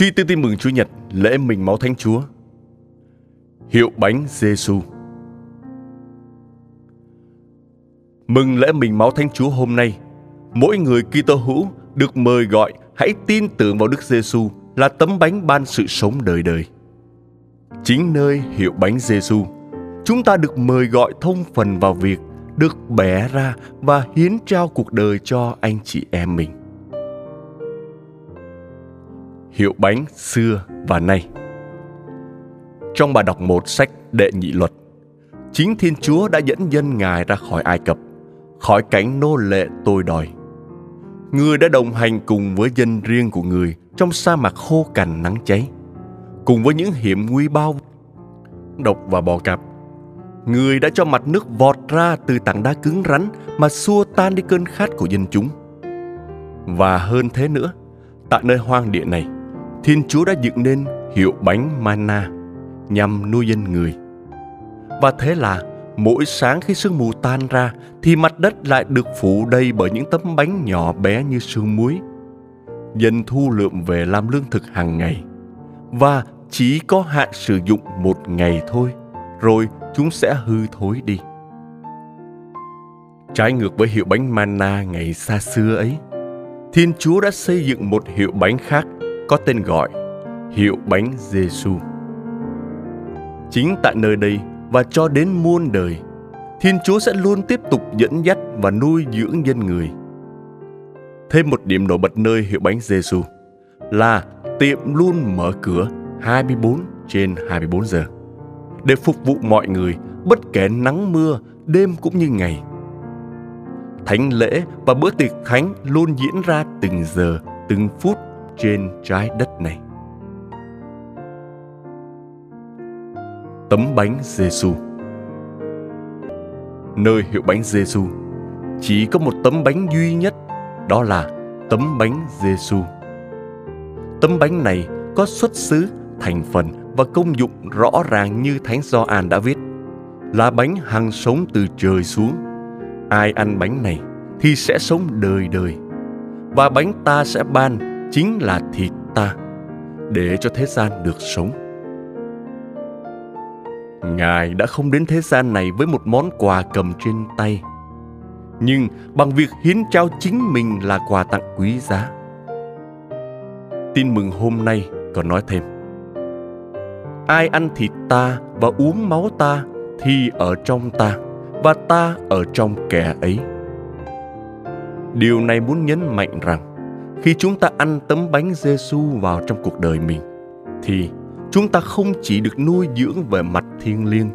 Suy tư tin mừng Chúa Nhật, lễ mình máu Thánh Chúa. Hiệu bánh Giêsu. Mừng lễ mình máu Thánh Chúa hôm nay, mỗi người Kitô hữu được mời gọi hãy tin tưởng vào Đức Giêsu là tấm bánh ban sự sống đời đời. Chính nơi hiệu bánh Giêsu, chúng ta được mời gọi thông phần vào việc được bẻ ra và hiến trao cuộc đời cho anh chị em mình hiệu bánh xưa và nay. Trong bài đọc một sách đệ nhị luật, chính Thiên Chúa đã dẫn dân Ngài ra khỏi Ai Cập, khỏi cảnh nô lệ tôi đòi. Người đã đồng hành cùng với dân riêng của người trong sa mạc khô cằn nắng cháy, cùng với những hiểm nguy bao độc và bò cạp. Người đã cho mặt nước vọt ra từ tảng đá cứng rắn mà xua tan đi cơn khát của dân chúng. Và hơn thế nữa, tại nơi hoang địa này, Thiên Chúa đã dựng nên hiệu bánh mana nhằm nuôi dân người. Và thế là mỗi sáng khi sương mù tan ra thì mặt đất lại được phủ đầy bởi những tấm bánh nhỏ bé như sương muối. Dân thu lượm về làm lương thực hàng ngày và chỉ có hạn sử dụng một ngày thôi, rồi chúng sẽ hư thối đi. Trái ngược với hiệu bánh mana ngày xa xưa ấy, Thiên Chúa đã xây dựng một hiệu bánh khác có tên gọi hiệu bánh Giêsu. Chính tại nơi đây và cho đến muôn đời, Thiên Chúa sẽ luôn tiếp tục dẫn dắt và nuôi dưỡng dân người. Thêm một điểm nổi bật nơi hiệu bánh Giêsu là tiệm luôn mở cửa 24 trên 24 giờ để phục vụ mọi người bất kể nắng mưa, đêm cũng như ngày. Thánh lễ và bữa tiệc thánh luôn diễn ra từng giờ, từng phút trên trái đất này. Tấm bánh Giêsu. Nơi hiệu bánh Giêsu chỉ có một tấm bánh duy nhất, đó là tấm bánh Giêsu. Tấm bánh này có xuất xứ, thành phần và công dụng rõ ràng như Thánh Gioan đã viết, là bánh hằng sống từ trời xuống. Ai ăn bánh này thì sẽ sống đời đời. Và bánh ta sẽ ban chính là thịt ta, để cho thế gian được sống. Ngài đã không đến thế gian này với một món quà cầm trên tay, nhưng bằng việc hiến trao chính mình là quà tặng quý giá. Tin mừng hôm nay còn nói thêm, ai ăn thịt ta và uống máu ta thì ở trong ta và ta ở trong kẻ ấy. Điều này muốn nhấn mạnh rằng khi chúng ta ăn tấm bánh Giêsu vào trong cuộc đời mình thì chúng ta không chỉ được nuôi dưỡng về mặt thiêng liêng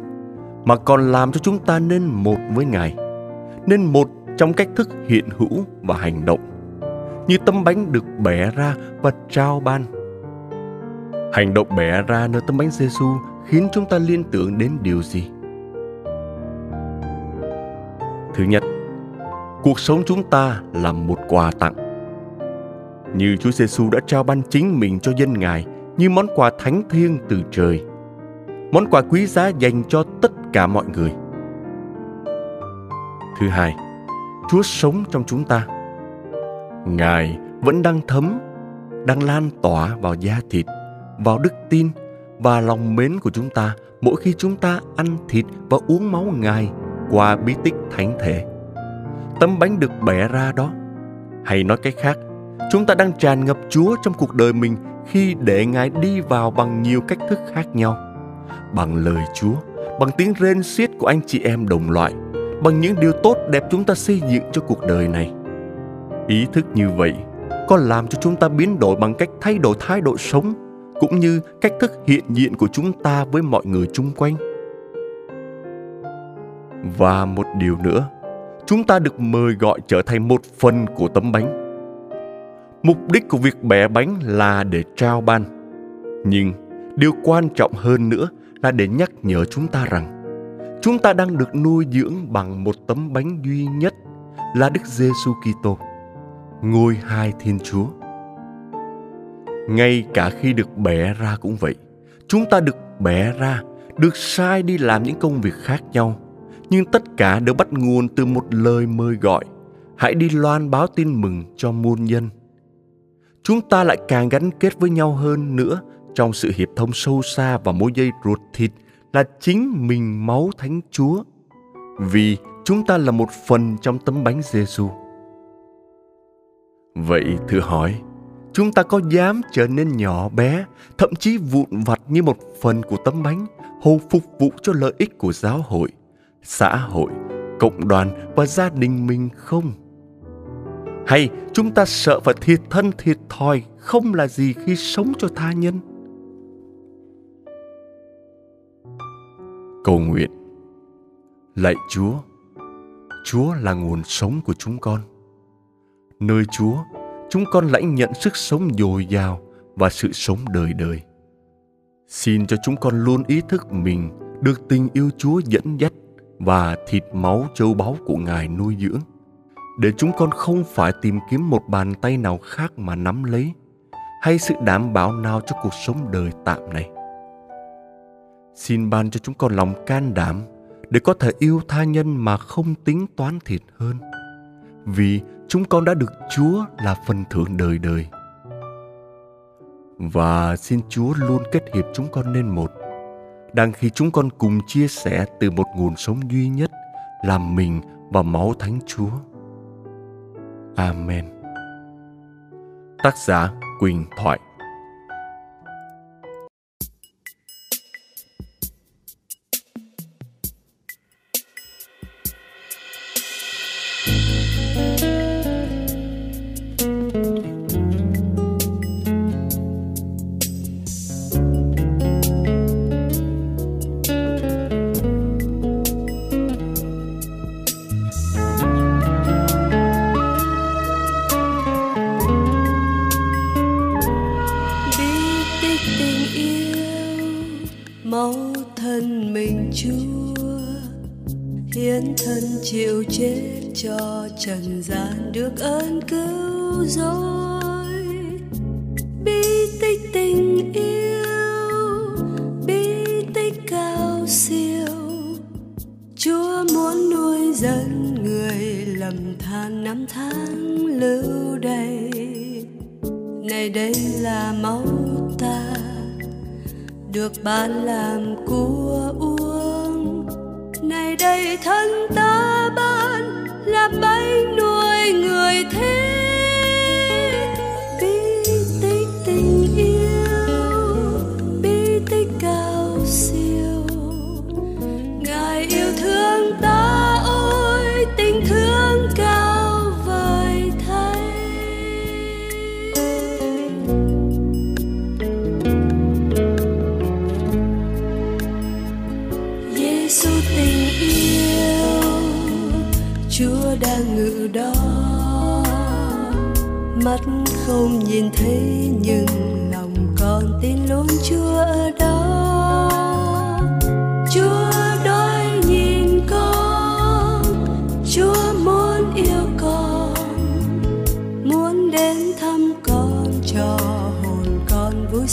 mà còn làm cho chúng ta nên một với Ngài, nên một trong cách thức hiện hữu và hành động. Như tấm bánh được bẻ ra và trao ban. Hành động bẻ ra nơi tấm bánh Giêsu khiến chúng ta liên tưởng đến điều gì? Thứ nhất, cuộc sống chúng ta là một quà tặng như Chúa Giêsu đã trao ban chính mình cho dân Ngài như món quà thánh thiêng từ trời. Món quà quý giá dành cho tất cả mọi người. Thứ hai, Chúa sống trong chúng ta. Ngài vẫn đang thấm, đang lan tỏa vào da thịt, vào đức tin và lòng mến của chúng ta mỗi khi chúng ta ăn thịt và uống máu Ngài qua bí tích thánh thể. Tấm bánh được bẻ ra đó. Hay nói cách khác, chúng ta đang tràn ngập Chúa trong cuộc đời mình khi để Ngài đi vào bằng nhiều cách thức khác nhau. Bằng lời Chúa, bằng tiếng rên xiết của anh chị em đồng loại, bằng những điều tốt đẹp chúng ta xây dựng cho cuộc đời này. Ý thức như vậy có làm cho chúng ta biến đổi bằng cách thay đổi thái độ sống cũng như cách thức hiện diện của chúng ta với mọi người chung quanh. Và một điều nữa, chúng ta được mời gọi trở thành một phần của tấm bánh. Mục đích của việc bẻ bánh là để trao ban. Nhưng điều quan trọng hơn nữa là để nhắc nhở chúng ta rằng chúng ta đang được nuôi dưỡng bằng một tấm bánh duy nhất là Đức Giêsu Kitô, ngôi hai Thiên Chúa. Ngay cả khi được bẻ ra cũng vậy, chúng ta được bẻ ra, được sai đi làm những công việc khác nhau, nhưng tất cả đều bắt nguồn từ một lời mời gọi, hãy đi loan báo tin mừng cho muôn dân. Chúng ta lại càng gắn kết với nhau hơn nữa trong sự hiệp thông sâu xa và mối dây ruột thịt là chính mình máu Thánh Chúa. Vì chúng ta là một phần trong tấm bánh Giêsu. Vậy thử hỏi, chúng ta có dám trở nên nhỏ bé, thậm chí vụn vặt như một phần của tấm bánh, hầu phục vụ cho lợi ích của giáo hội, xã hội, cộng đoàn và gia đình mình không? Hay chúng ta sợ phải thiệt thân thiệt thòi không là gì khi sống cho tha nhân? Cầu nguyện Lạy Chúa, Chúa là nguồn sống của chúng con. Nơi Chúa, chúng con lãnh nhận sức sống dồi dào và sự sống đời đời. Xin cho chúng con luôn ý thức mình được tình yêu Chúa dẫn dắt và thịt máu châu báu của Ngài nuôi dưỡng, để chúng con không phải tìm kiếm một bàn tay nào khác mà nắm lấy, hay sự đảm bảo nào cho cuộc sống đời tạm này. Xin ban cho chúng con lòng can đảm để có thể yêu tha nhân mà không tính toán thiệt hơn. Vì chúng con đã được Chúa là phần thưởng đời đời. Và xin Chúa luôn kết hiệp chúng con nên một, đang khi chúng con cùng chia sẻ từ một nguồn sống duy nhất là mình và máu Thánh Chúa. Amen. Tác giả Quỳnh Thoại cho trần gian được ơn cứu rỗi. Bi tích tình yêu, bi tích cao siêu. Chúa muốn nuôi dân người lầm than năm tháng lưu đầy. Này đây là máu ta, được ban làm của uống. Này đây thân ta bao là bánh nuôi người thế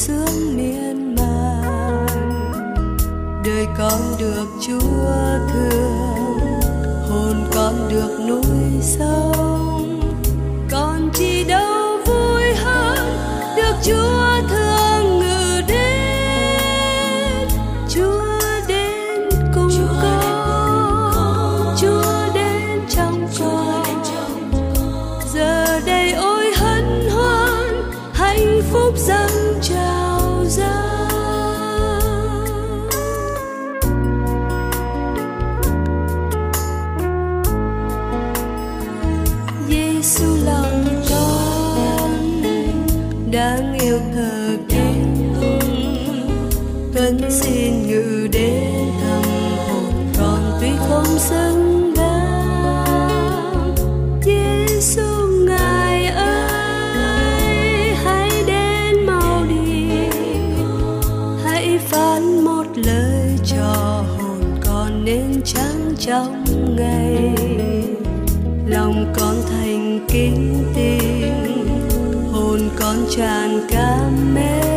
sướng miên man. Đời con được chúa thương hồn con được nuôi sông con chỉ đâu vui hơn được chúa thương ngự đến. Chúa đến cùng con. chúa đến trong con. Giờ đây ôi hân hoan hạnh phúc dâng tràn nên trắng trong ngày. Lòng con thành kính tình hồn con tràn cảm mến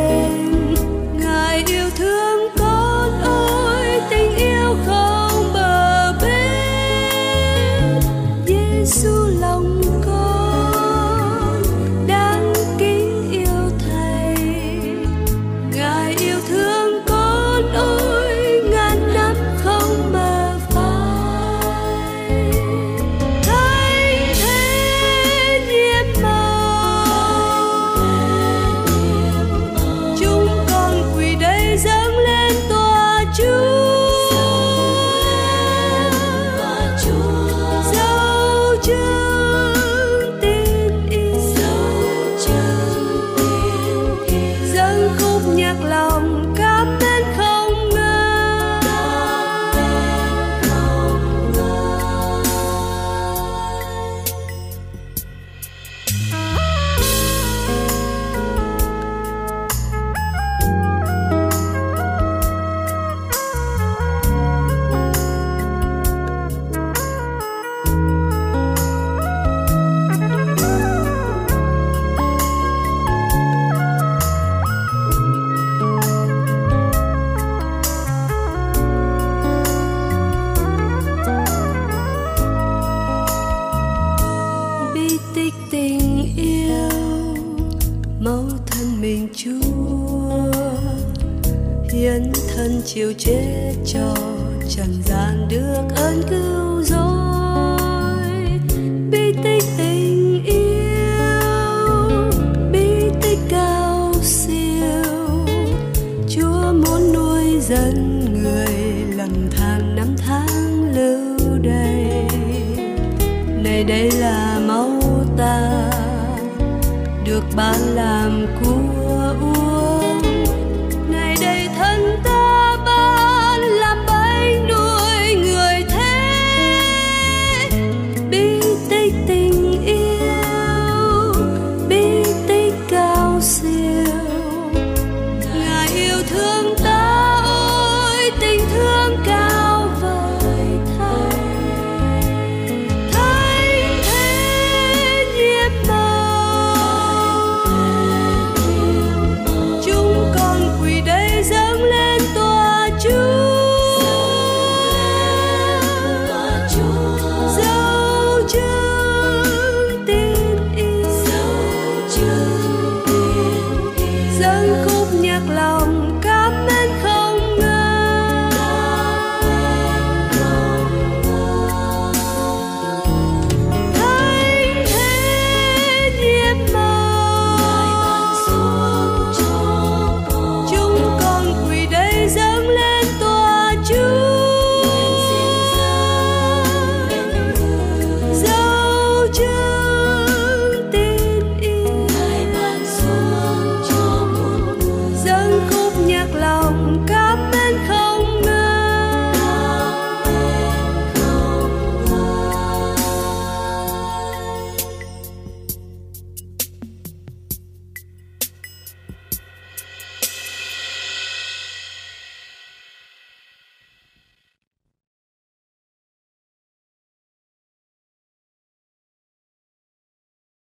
ba la